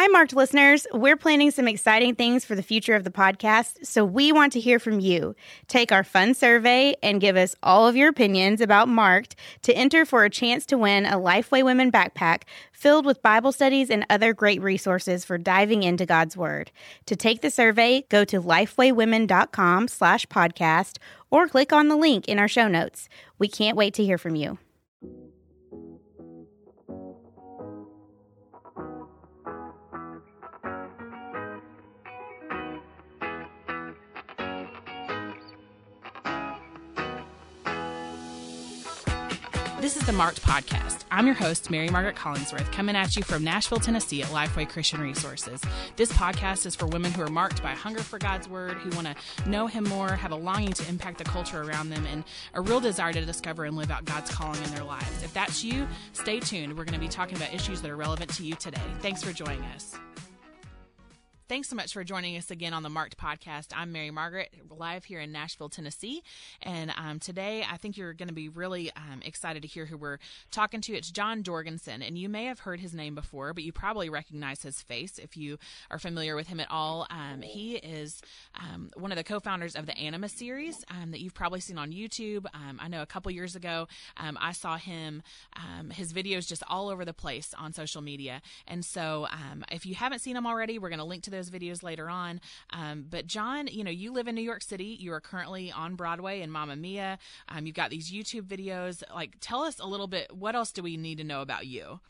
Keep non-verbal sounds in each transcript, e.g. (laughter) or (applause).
Hi, Marked listeners. We're planning some exciting things for the future of the podcast, so we want to hear from you. Take our fun survey and give us all of your opinions about Marked to enter for a chance to win a Lifeway Women backpack filled with Bible studies and other great resources for diving into God's Word. To take the survey, go to lifewaywomen.com slash podcast or click on the link in our show notes. We can't wait to hear from you. This is the Marked Podcast. I'm your host, Mary Margaret Collingsworth, coming at you from Nashville, Tennessee at Lifeway Christian Resources. This podcast is for women who are marked by hunger for God's Word, who want to know Him more, have a longing to impact the culture around them, and a real desire to discover and live out God's calling in their lives. If that's you, stay tuned. We're going to be talking about issues that are relevant to you today. Thanks for joining us. Thanks so much for joining us again on the Marked Podcast. I'm Mary Margaret, live here in Nashville, Tennessee. And um, today, I think you're going to be really um, excited to hear who we're talking to. It's Jon Jorgenson. And you may have heard his name before, but you probably recognize his face if you are familiar with him at all. Um, he is um, one of the co founders of the Anima series um, that you've probably seen on YouTube. Um, I know a couple years ago, I saw him, his videos just all over the place on social media. And so if you haven't seen him already, we're going to link to the those videos later on. Um, but Jon, you know, you live in New York City. You are currently on Broadway in Mamma Mia. Um, you've got these YouTube videos. Like, tell us a little bit. What else do we need to know about you?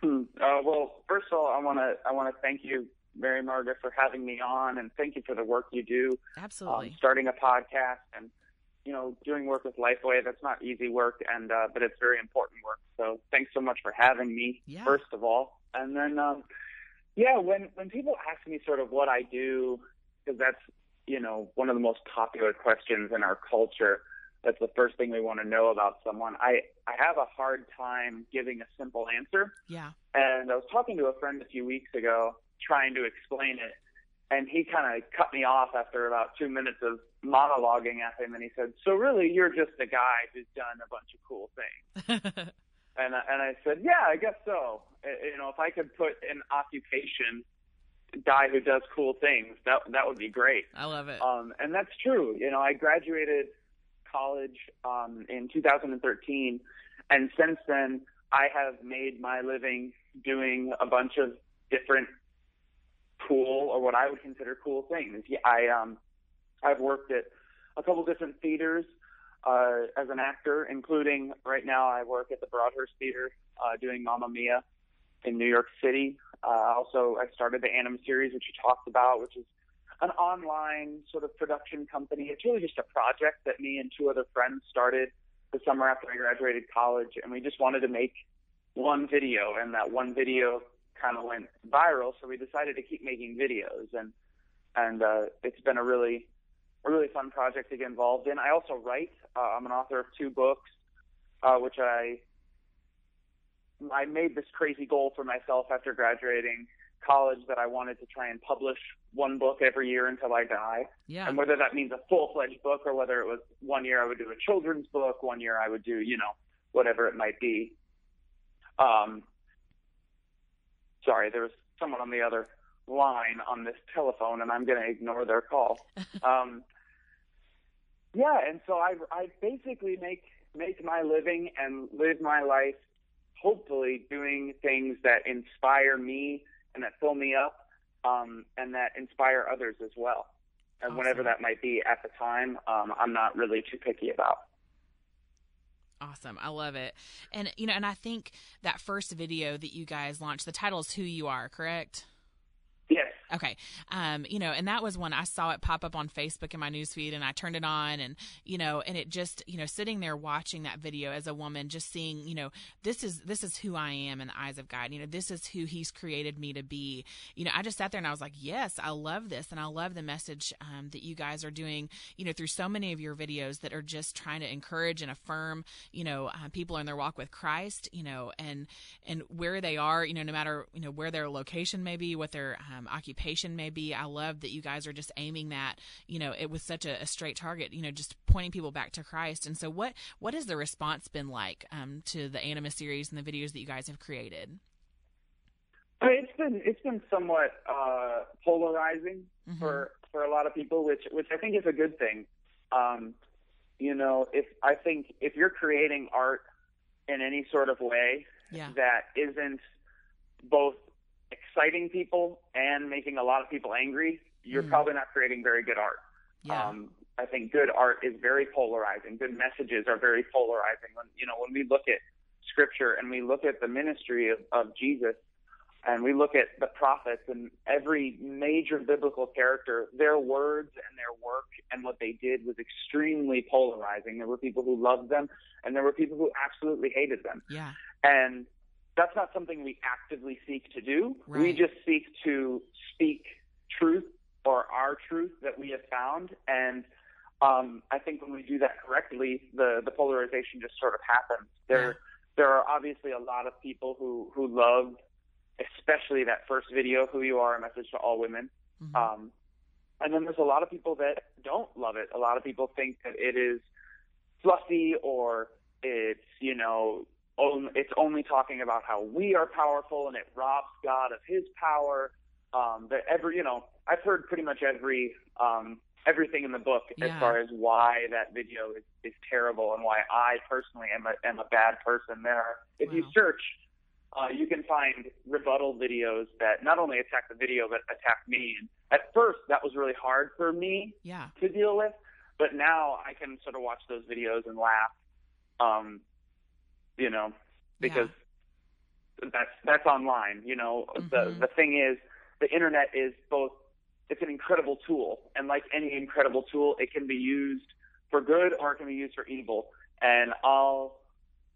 Hmm. Uh, well, first of all, I want to I want to thank you, Mary Margaret, for having me on, and thank you for the work you do. Absolutely. Um, starting a podcast and you know doing work with Lifeway. That's not easy work, and uh, but it's very important work. So thanks so much for having me. Yeah. First of all, and then um, yeah, when when people ask me sort of what I do, because that's you know one of the most popular questions in our culture. That's the first thing we want to know about someone. I I have a hard time giving a simple answer. Yeah. And I was talking to a friend a few weeks ago, trying to explain it, and he kind of cut me off after about two minutes of monologuing at him, and he said, "So really, you're just a guy who's done a bunch of cool things." (laughs) And I, and I said, yeah, I guess so. You know, if I could put an occupation guy who does cool things, that that would be great. I love it. Um, and that's true. You know, I graduated college um, in 2013, and since then I have made my living doing a bunch of different cool or what I would consider cool things. I um, I've worked at a couple different theaters uh, as an actor, including right now I work at the Broadhurst Theater uh, doing Mamma Mia in New York City. Uh, also, I started the Anima series, which you talked about, which is an online sort of production company. It's really just a project that me and two other friends started the summer after I graduated college, and we just wanted to make one video, and that one video kind of went viral, so we decided to keep making videos, and and uh, it's been a really really fun project to get involved in. I also write. Uh, I'm an author of two books, uh, which I I made this crazy goal for myself after graduating college that I wanted to try and publish one book every year until I die. Yeah. And whether that means a full fledged book or whether it was one year I would do a children's book, one year I would do, you know, whatever it might be. Um, sorry, there was someone on the other line on this telephone, and I'm going to ignore their call. (laughs) um, yeah, and so I I basically make make my living and live my life, hopefully doing things that inspire me and that fill me up, um, and that inspire others as well. And awesome. whatever that might be at the time, um, I'm not really too picky about. Awesome. I love it. And you know, and I think that first video that you guys launched, the title is Who You Are, correct? Okay. Um, you know, and that was when I saw it pop up on Facebook in my newsfeed and I turned it on and, you know, and it just, you know, sitting there watching that video as a woman, just seeing, you know, this is, this is who I am in the eyes of God. You know, this is who he's created me to be. You know, I just sat there and I was like, yes, I love this. And I love the message, um, that you guys are doing, you know, through so many of your videos that are just trying to encourage and affirm, you know, uh, people in their walk with Christ, you know, and, and where they are, you know, no matter, you know, where their location may be, what their um, occupation occupation may be. I love that you guys are just aiming that, you know, it was such a, a straight target, you know, just pointing people back to Christ. And so what, what has the response been like um, to the Anima series and the videos that you guys have created? I mean, it's been it's been somewhat uh, polarizing Mhm. for for a lot of people, which which I think is a good thing. Um, you know, if I think if you're creating art in any sort of way Yeah. that isn't both exciting people and making a lot of people angry, you're Mm. probably not creating very good art. Yeah. Um, I think good art is very polarizing. Good messages are very polarizing. When you know, when we look at scripture and we look at the ministry of, of Jesus and we look at the prophets and every major biblical character, their words and their work and what they did was extremely polarizing. There were people who loved them and there were people who absolutely hated them. yeah. And that's not something we actively seek to do. We just seek to speak truth or our truth that we have found. And um, I think when we do that correctly, the, the polarization just sort of happens. There, Yeah. there are obviously a lot of people who, who love, especially that first video, Who You Are, A Message to All Women. Mhm. Um, and then there's a lot of people that don't love it. A lot of people think that it is fluffy or it's, you know, on, it's only talking about how we are powerful and it robs God of his power. Um, that every, you know, I've heard pretty much every, um, everything in the book Yeah. as far as why that video is, is terrible and why I personally am a, am a bad person. There, are, if you search, uh, you can find rebuttal videos that not only attack the video but attack me. And at first, that was really hard for me Yeah. to deal with, but now I can sort of watch those videos and laugh. Um, you know, because that's that's online. You know, the Mhm. the thing is, the internet is both. It's an incredible tool, and like any incredible tool, it can be used for good or it can be used for evil. And I'll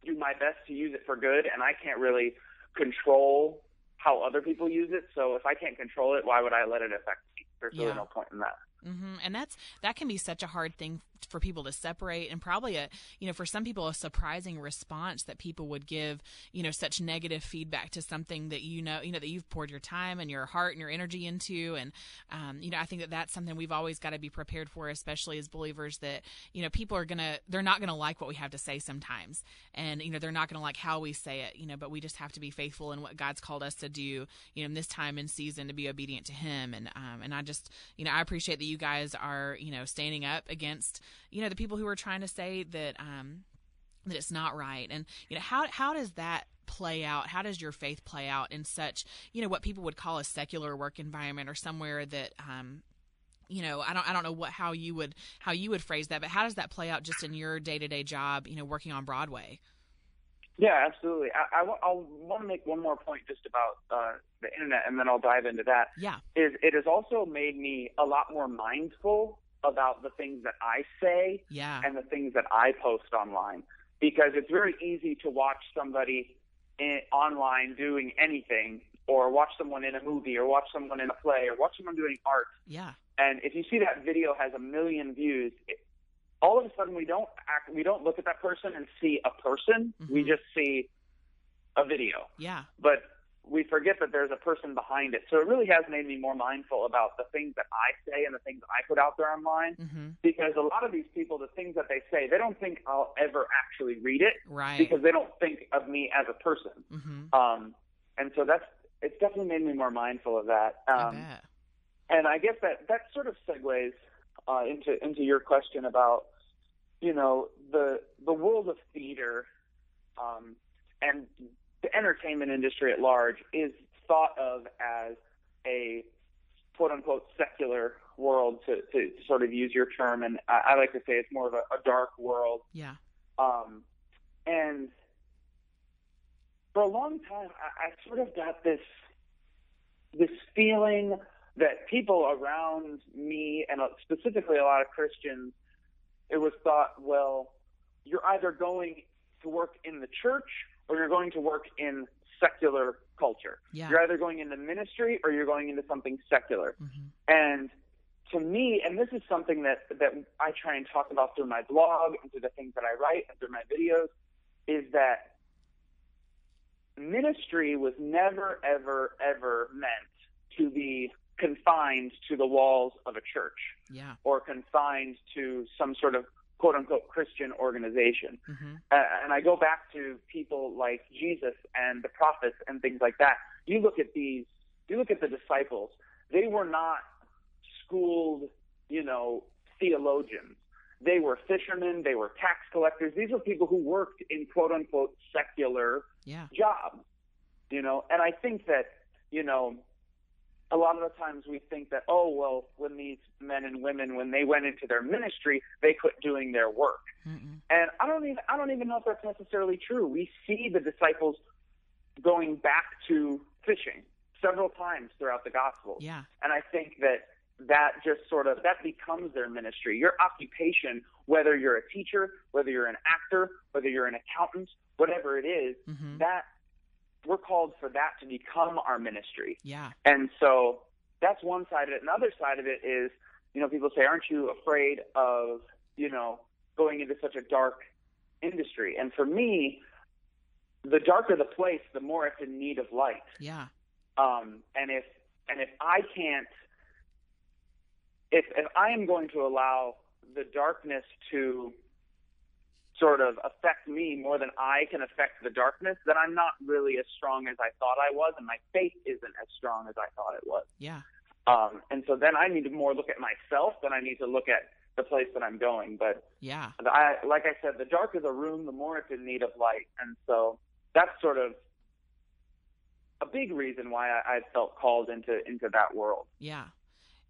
do my best to use it for good, and I can't really control how other people use it. So if I can't control it, why would I let it affect me? There's Yeah. really no point in that. hmm And that's that can be such a hard thing for people to separate, and probably a you know for some people a surprising response that people would give you know such negative feedback to something that you know you know that you've poured your time and your heart and your energy into, and um, you know I think that that's something we've always got to be prepared for, especially as believers. That you know people are gonna they're not gonna like what we have to say sometimes, and you know they're not gonna like how we say it, you know. But we just have to be faithful in what God's called us to do, you know, in this time and season to be obedient to Him, and um, and I just you know I appreciate that you guys are you know standing up against you know the people who are trying to say that um that it's not right and you know how how does that play out how does your faith play out in such you know what people would call a secular work environment or somewhere that um you know i don't i don't know what how you would how you would phrase that but how does that play out just in your day-to-day job you know working on broadway Yeah, absolutely. I, I, want to make one more point just about uh, the internet, and then I'll dive into that. yeah Is it has also made me a lot more mindful about the things that I say yeah. and the things that I post online, because it's very easy to watch somebody in, online doing anything, or watch someone in a movie, or watch someone in a play, or watch someone doing art, yeah. And if you see that video has a million views, it, all of a sudden we don't act, we don't look at that person and see a person. We Mhm. just see a video, yeah. But we forget that there's a person behind it. So it really has made me more mindful about the things that I say and the things I put out there online. hmm Because a lot of these people, the things that they say, they don't think I'll ever actually read it right because they don't think of me as a person. hmm Um, and so that's it's definitely made me more mindful of that. i Um, bet and I guess that that sort of segues uh, into into your question about you know the the world of theater um, and the entertainment industry at large is thought of as a quote unquote secular world to, to sort of use your term and I, I like to say it's more of a, a dark world. Yeah. Um, and for a long time, I, I sort of got this this feeling that people around me, and uh, specifically a lot of Christians, it was thought, well, you're either going to work in the church or you're going to work in secular culture. yeah You're either going into ministry or you're going into something secular. hmm And to me, and this is something that, that I try and talk about through my blog and through the things that I write and through my videos, is that ministry was never, ever, ever meant to be confined to the walls of a church yeah or confined to some sort of quote unquote Christian organization. hmm Uh, and I go back to people like Jesus and the prophets and things like that. you look at these, you look at the disciples. They were not schooled, you know, theologians. They were fishermen. They were tax collectors. These were people who worked in quote unquote secular yeah. jobs, you know. And I think that, you know, a lot of the times we think that, oh, well, when these men and women, when they went into their ministry, they quit doing their work. Mm-mm. And I don't even, I don't even know if that's necessarily true. We see the disciples going back to fishing several times throughout the gospel. Yeah. And I think that that just sort of that becomes their ministry. Your occupation, whether you're a teacher, whether you're an actor, whether you're an accountant, whatever it is, Mhm. that we're called for that to become our ministry. Yeah. And so that's one side of it. Another side of it is, you know, people say, aren't you afraid of, you know, going into such a dark industry? And for me, the darker the place, the more it's in need of light. Yeah. Um, and if and if I can't, if if I am going to allow the darkness to sort of affect me more than I can affect the darkness, then I'm not really as strong as I thought I was, and my faith isn't as strong as I thought it was. Yeah. Um, and so then I need to more look at myself than I need to look at the place that I'm going. But Yeah. I, like I said, the darker the room, the more it's in need of light, and so that's sort of a big reason why I, I felt called into into that world. Yeah.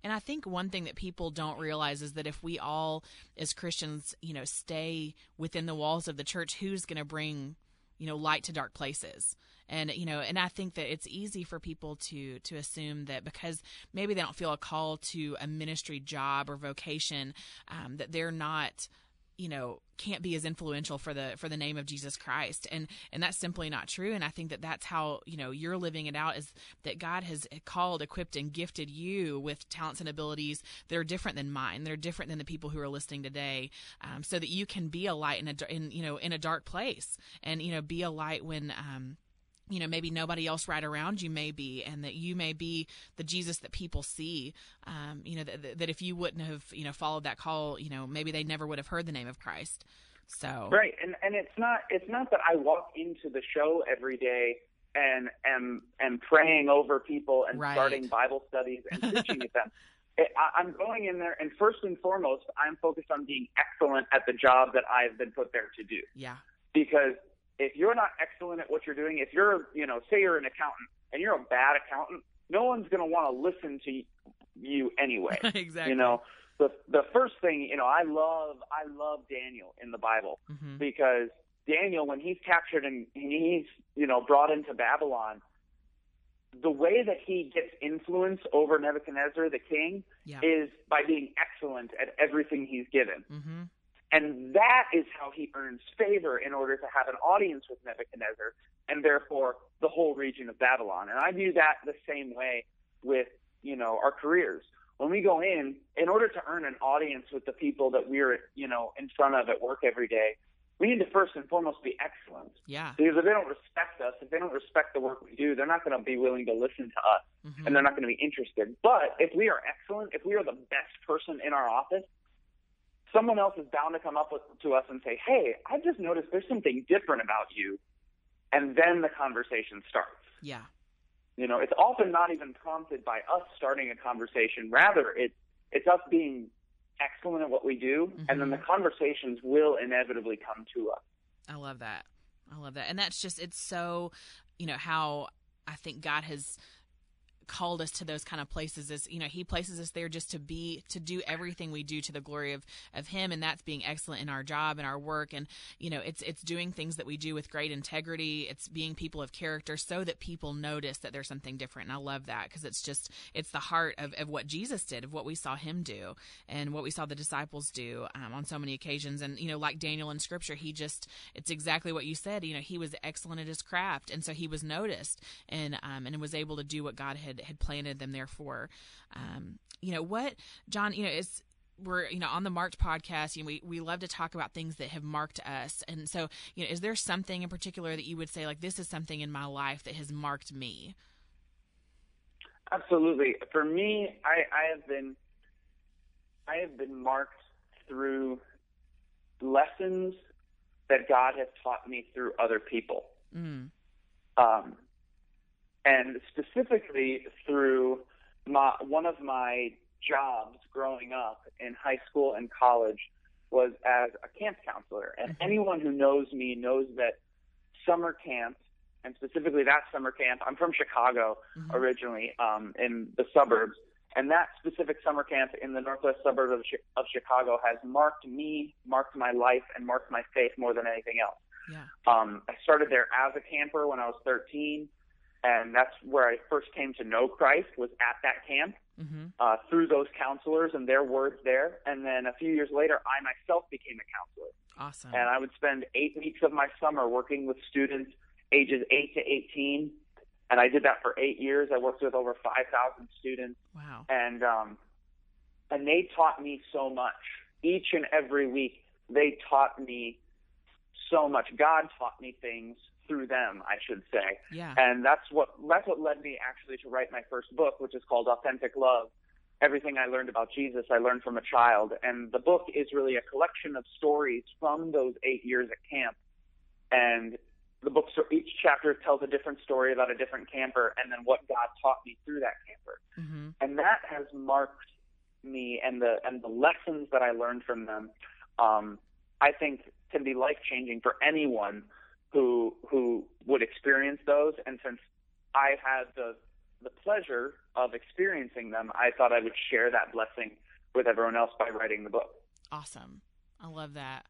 And I think one thing that people don't realize is that if we all, as Christians, you know, stay within the walls of the church, who's going to bring, you know, light to dark places? And you know, and I think that it's easy for people to to assume that because maybe they don't feel a call to a ministry job or vocation, um, that they're not you know can't be as influential for the for the name of Jesus Christ. And and that's simply not true. And I think that that's how you know you're living it out is that God has called equipped and gifted you with talents and abilities that are different than mine. That are different than the people who are listening today. Um, so that you can be a light in a in you know in a dark place and you know be a light when um you know maybe nobody else right around you may be and that you may be the jesus that people see um, you know that, that if you wouldn't have you know followed that call you know maybe they never would have heard the name of christ so Right, and and it's not it's not that I walk into the show every day and am am praying over people and Right. starting Bible studies and (laughs) preaching at them. It, I, I'm going in there, and first and foremost, I'm focused on being excellent at the job that I've been put there to do. yeah because if you're not excellent at what you're doing, if you're, you know, say you're an accountant and you're a bad accountant, no one's going to want to listen to you anyway. (laughs) exactly You know, the the first thing, you know, I love I love Daniel in the Bible hmm because Daniel, when he's captured and he's, you know, brought into Babylon, the way that he gets influence over Nebuchadnezzar, the king, yeah is by being excellent at everything he's given. hmm And that is how he earns favor in order to have an audience with Nebuchadnezzar and therefore the whole region of Babylon. And I view that the same way with, you know, our careers. When we go in, in order to earn an audience with the people that we're, you know, in front of at work every day, we need to first and foremost be excellent. yeah Because if they don't respect us, if they don't respect the work we do, they're not going to be willing to listen to us hmm and they're not going to be interested. But if we are excellent, if we are the best person in our office, someone else is bound to come up with, to us and say, "Hey, I've just noticed there's something different about you," and then the conversation starts. yeah You know, it's often not even prompted by us starting a conversation. Rather, it's it's us being excellent at what we do, and then mm-hmm. the conversations will inevitably come to us. I love that. I love that. And that's just, it's so, you know, how I think God has called us to those kind of places is you know he places us there just to be to do everything we do to the glory of of him. And that's being excellent in our job and our work. And you know it's it's doing things that we do with great integrity. It's being people of character so that people notice that there's something different. And I love that because it's just it's the heart of, of what Jesus did of what we saw him do and what we saw the disciples do um, on so many occasions. And you know like Daniel in scripture he just it's exactly what you said. You know he was excellent at his craft. And so he was noticed and um, and was able to do what God had had planted them there for um, you know what Jon you know is we're you know on the marked podcast you know, we, we love to talk about things that have marked us and so you know is there something in particular that you would say like this is something in my life that has marked me Absolutely. For me, I, I have been I have been marked through lessons that God has taught me through other people. mm, Um, and specifically through my one of my jobs growing up in high school and college was as a camp counselor. And Mm-hmm. anyone who knows me knows that summer camp, and specifically that summer camp, I'm from Chicago Mhm. originally, um, in the suburbs. And that specific summer camp in the northwest suburb of, of Chicago has marked me, marked my life, and marked my faith more than anything else. Yeah. Um, I started there as a camper when I was 13, and that's where I first came to know Christ was at that camp hmm uh, through those counselors and their words there. And then a few years later, I myself became a counselor, Awesome. and I would spend eight weeks of my summer working with students ages 8 to 18. And I did that for eight years. I worked with over 5,000 students wow. and um, and they taught me so much. Each and every week, they taught me so much. God taught me things through them, I should say, Yeah. and that's what that's what led me actually to write my first book, which is called Authentic Love. Everything I learned about Jesus, I learned from a child, and the book is really a collection of stories from those eight years at camp. And the book, so each chapter tells a different story about a different camper, and then what God taught me through that camper hmm and that has marked me and the and the lessons that I learned from them um, I think can be life changing for anyone who who would experience those and since I had the the pleasure of experiencing them I thought I would share that blessing with everyone else by writing the book Awesome. I love that.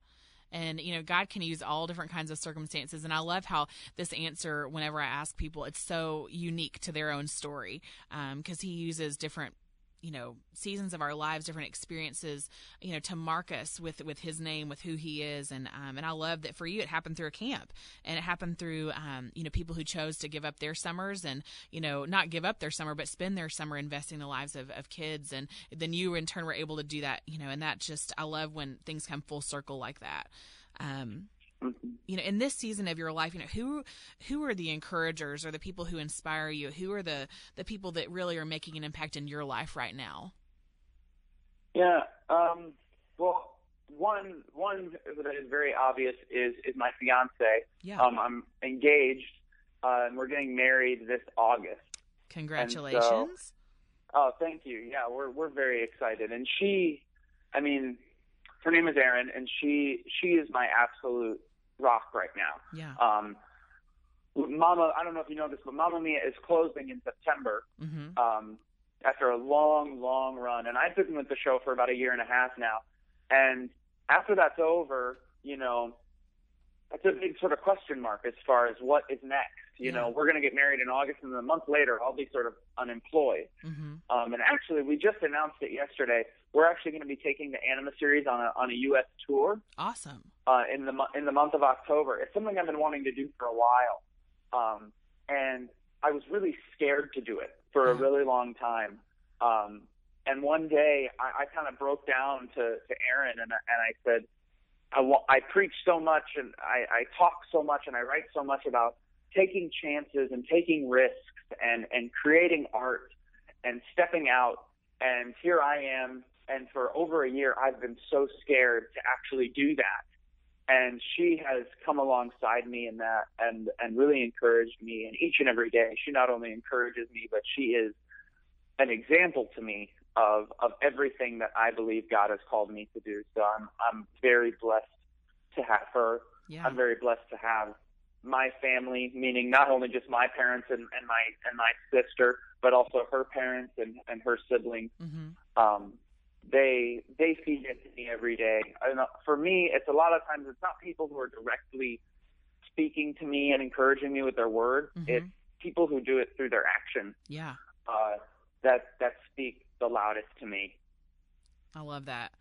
And, you know, God can use all different kinds of circumstances. And I love how this answer, whenever I ask people, it's so unique to their own story um, because He uses different you know seasons of our lives different experiences you know to mark us with with his name with who he is. And um and i love that for you it happened through a camp. And it happened through um you know people who chose to give up their summers and you know not give up their summer but spend their summer investing in the lives of, of kids. And then you in turn were able to do that you know and that just i love when things come full circle like that. Um you know in this season of your life you know who who are the encouragers or the people who inspire you who are the the people that really are making an impact in your life right now Yeah. Um, well, one one that is very obvious is is my fiance. yeah Um, I'm engaged, uh, and we're getting married this August. congratulations Oh, thank you. Yeah, we're we're very excited, and she, I mean, her name is Erin, and she she is my absolute rock right now. yeah Um, Mama, I don't know if you know this, but Mamma Mia is closing in September hmm um, after a long, long run. And I've been with the show for about a year and a half now. And after that's over, you know, that's a big sort of question mark as far as what is next. You Yeah. know, we're going to get married in August, and then a month later, I'll be sort of unemployed. hmm Um, and actually, we just announced it yesterday. We're actually going to be taking the Anima series on a on a U.S. tour awesome uh, in the in the month of October. It's something I've been wanting to do for a while, um, and I was really scared to do it for a really long time. Um, and one day, I, I kind of broke down to to Erin and I- and I said, I I preach so much and I, I talk so much and I write so much about taking chances and taking risks and and creating art and stepping out. And here I am. And for over a year, I've been so scared to actually do that and she has come alongside me in that and and really encouraged me and each and every day she not only encourages me but she is an example to me of of everything that I believe God has called me to do. So I'm I'm very blessed to have her. Yeah. I'm very blessed to have my family meaning not only just my parents and, and my and my sister but also her parents and and her siblings. Hmm um, they they feed into me every day. And uh, for me, it's a lot of times it's not people who are directly speaking to me and encouraging me with their word. Mhm. It's people who do it through their action yeah. Uh, that that speak the loudest to me. I love that.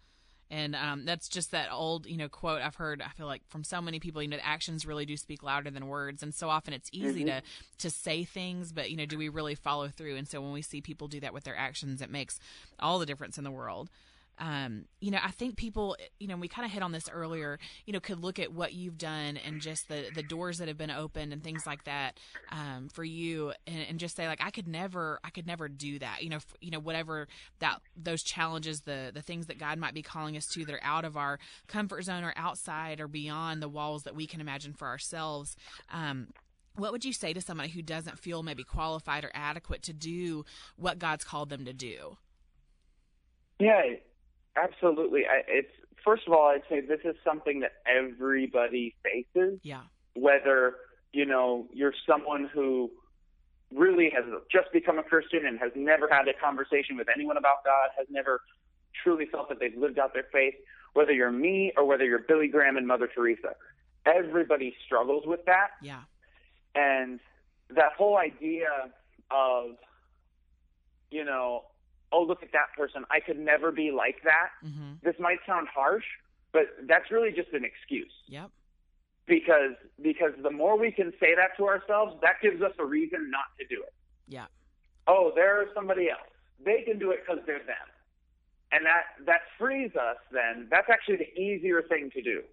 And um, that's just that old, you know, quote I've heard. I feel like from so many people, you know, actions really do speak louder than words, and so often it's easy Mhm. to to say things, but you know, do we really follow through? And so when we see people do that with their actions, it makes all the difference in the world. Um, you know, I think people, you know, we kind of hit on this earlier. You know, could look at what you've done and just the the doors that have been opened and things like that um, for you, and, and just say like, I could never, I could never do that. You know, f- you know, whatever that those challenges, the the things that God might be calling us to that are out of our comfort zone or outside or beyond the walls that we can imagine for ourselves. Um, what would you say to somebody who doesn't feel maybe qualified or adequate to do what God's called them to do? Yeah, absolutely. I, it's first of all, I'd say this is something that everybody faces. Yeah. Whether you know you're someone who really has just become a Christian and has never had a conversation with anyone about God, has never truly felt that they've lived out their faith, whether you're me or whether you're Billy Graham and Mother Teresa. Everybody struggles with that. Yeah. And that whole idea of, you know, oh, look at that person. I could never be like that. Mm-hmm. This might sound harsh, but that's really just an excuse. Yep. Because because the more we can say that to ourselves, that gives us a reason not to do it. Yeah. Oh, there's somebody else. They can do it because they're them, and that that frees us. Then that's actually the easier thing to do.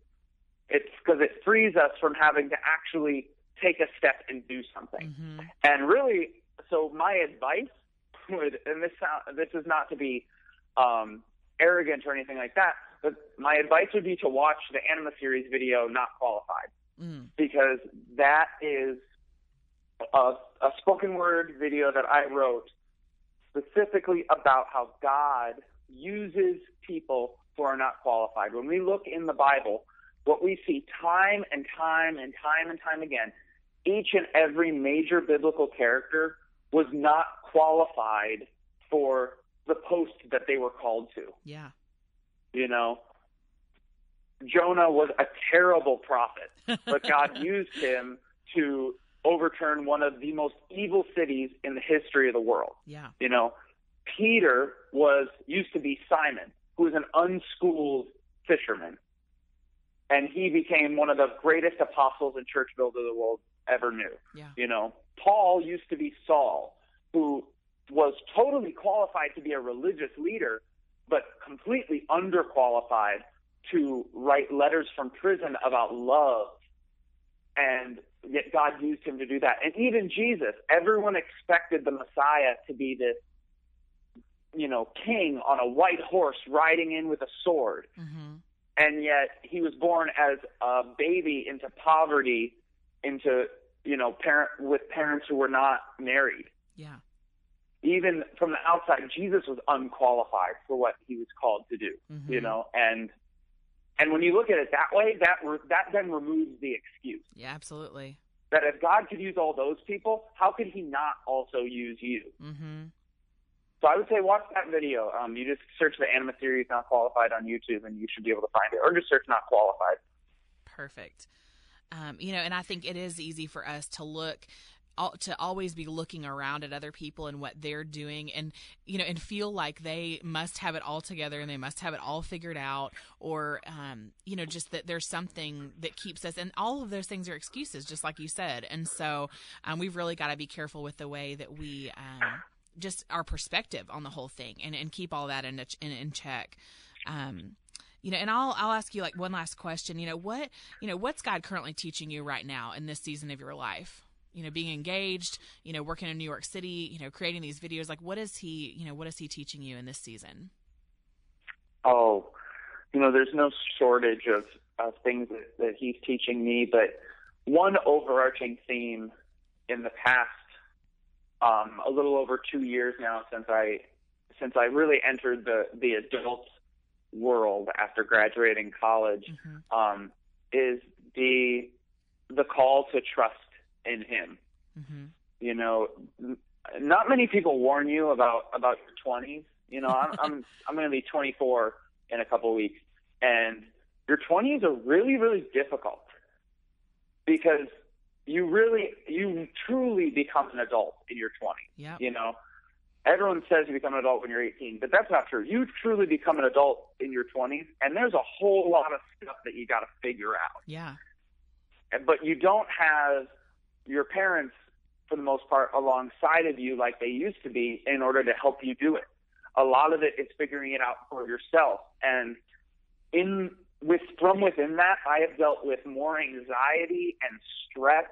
It's because it frees us from having to actually take a step and do something. Mm-hmm. And really, so my advice would, and this sound, this is not to be um, arrogant or anything like that, but my advice would be to watch the Anima series video, Not Qualified, Mm. because that is a, a spoken word video that I wrote specifically about how God uses people who are not qualified. When we look in the Bible, what we see time and time and time and time again, each and every major biblical character was not qualified for the post that they were called to. Yeah. You know, Jonah was a terrible prophet, but (laughs) God used him to overturn one of the most evil cities in the history of the world. Yeah. You know, Peter was used to be Simon, who was an unschooled fisherman. And he became one of the greatest apostles and church builders the world ever knew. Yeah. You know, Paul used to be Saul, who was totally qualified to be a religious leader, but completely underqualified to write letters from prison about love. And yet God used him to do that. And even Jesus, everyone expected the Messiah to be this, you know, king on a white horse riding in with a sword. Mm-hmm. And yet he was born as a baby into poverty, into, you know, parent with parents who were not married Yeah. even from the outside, Jesus was unqualified for what he was called to do. Mhm. You know, and and when you look at it that way, that re- that then removes the excuse Yeah. Absolutely. that if God could use all those people, how could He not also use you? Mm-hmm. So I would say watch that video. Um, you just search the Anima series "Not Qualified" on YouTube, and you should be able to find it, or just search "Not Qualified." Perfect. Um, you know, and I think it is easy for us to look al- to always be looking around at other people and what they're doing and you know and feel like they must have it all together and they must have it all figured out or um, you know just that there's something that keeps us and all of those things are excuses just like you said. And so um, we've really got to be careful with the way that we um, just our perspective on the whole thing and, and keep all that in, in in check. Um, you know and i'll i'll ask you like one last question. You know what you know what's god currently teaching you right now in this season of your life you know being engaged you know working in new york city you know creating these videos like what is he you know what is he teaching you in this season Oh, you know, there's no shortage of, of things that, that he's teaching me, but one overarching theme in the past, um, a little over two years now since I since I really entered the the adult world after graduating college, mm-hmm. um, is the the call to trust in him. Mm-hmm. You know, not many people warn you about about your 20s. You know, I'm I'm (laughs) I'm going to be 24 in a couple of weeks, and your 20s are really really difficult because you really you truly become an adult in your 20s. yeah You know, everyone says you become an adult when you're 18, but that's not true. You truly become an adult in your 20s, and there's a whole lot of stuff that you got to figure out yeah but you don't have your parents for the most part alongside of you like they used to be in order to help you do it a lot of it is figuring it out for yourself and in with from within that i have dealt with more anxiety and stress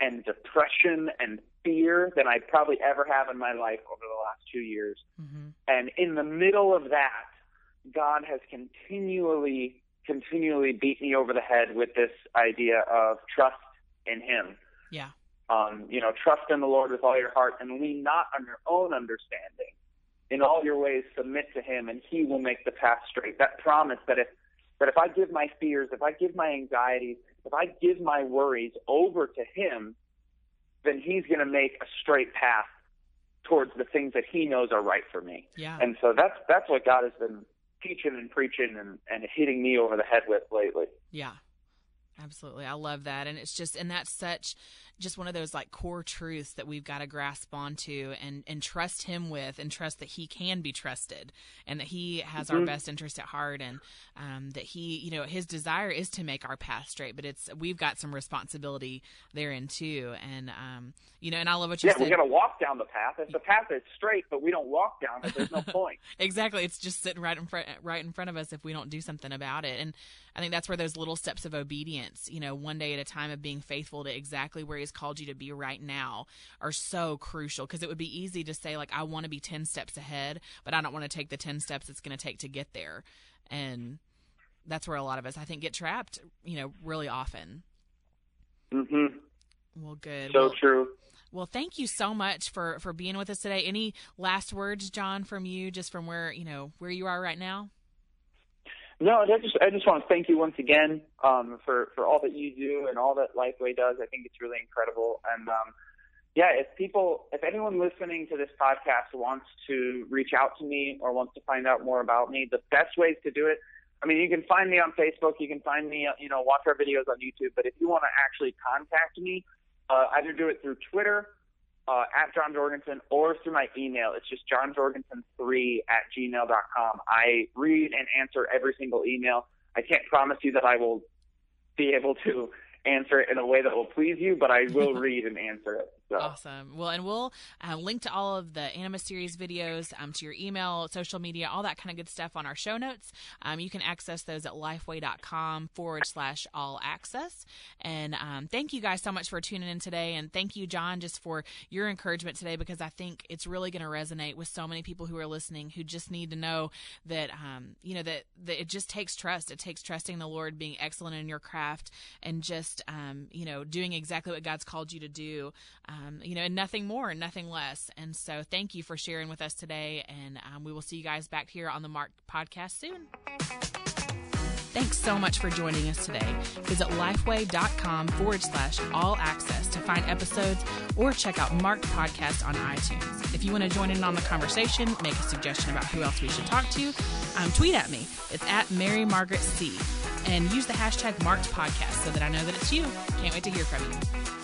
and depression and fear than i probably ever have in my life over the last two years mm-hmm. and in the middle of that, God has continually, continually beat me over the head with this idea of trust in Him. Yeah Um, you know, trust in the Lord with all your heart and lean not on your own understanding. In all your ways, submit to Him, and He will make the path straight. That promise that if that if I give my fears, if I give my anxieties, if I give my worries over to Him, then He's going to make a straight path towards the things that He knows are right for me. Yeah. And so that's that's what God has been teaching and preaching and, and hitting me over the head with lately. Yeah. Absolutely. I love that. And it's just, and that's such just one of those like core truths that we've got to grasp onto and, and trust him with and trust that he can be trusted and that he has mm-hmm. our best interest at heart and um, that he, you know, his desire is to make our path straight, but it's, we've got some responsibility therein too. And, um, you know, and I love what you yeah, said. we're to walk down the path. If the path is straight, but we don't walk down it, there's no (laughs) point. exactly. It's just sitting right in front, right in front of us if we don't do something about it. And I think that's where those little steps of obedience, you know, one day at a time of being faithful to exactly where He's called you to be right now are so crucial because it would be easy to say, like, I want to be 10 steps ahead, but I don't want to take the 10 steps it's going to take to get there. And that's where a lot of us, I think, get trapped, you know, really often. Mm-hmm. Well, good. So well, true. Well, thank you so much for for being with us today. Any last words, Jon, from you, just from where you know where you are right now? No, I just I just want to thank you once again um, for for all that you do and all that Lifeway does. I think it's really incredible. And um, yeah, if people, if anyone listening to this podcast wants to reach out to me or wants to find out more about me, the best ways to do it. I mean, you can find me on Facebook. You can find me, you know, watch our videos on YouTube. But if you want to actually contact me, uh, either do it through Twitter uh, at Jon Jorgenson or through my email. It's just jonjorgenson3 at gmail.com. I read and answer every single email. I can't promise you that I will be able to answer it in a way that will please you, but I will (laughs) read and answer it. So. Awesome. Well, and we'll uh, link to all of the Anima series videos, um, to your email, social media, all that kind of good stuff on our show notes. Um, you can access those at lifeway.com forward slash all access. And um, thank you guys so much for tuning in today. And thank you, Jon, just for your encouragement today, because I think it's really going to resonate with so many people who are listening who just need to know that, um, you know, that, that it just takes trust. It takes trusting the Lord, being excellent in your craft, and just, um, you know, doing exactly what God's called you to do. Um, you know, and nothing more and nothing less. And so thank you for sharing with us today. And um, we will see you guys back here on the Mark podcast soon. Thanks so much for joining us today. Visit lifeway.com forward slash all access to find episodes or check out Marked Podcast on iTunes. If you want to join in on the conversation, make a suggestion about who else we should talk to, um, tweet at me. It's at Mary Margaret C. And use the hashtag Marked Podcast so that I know that it's you. Can't wait to hear from you.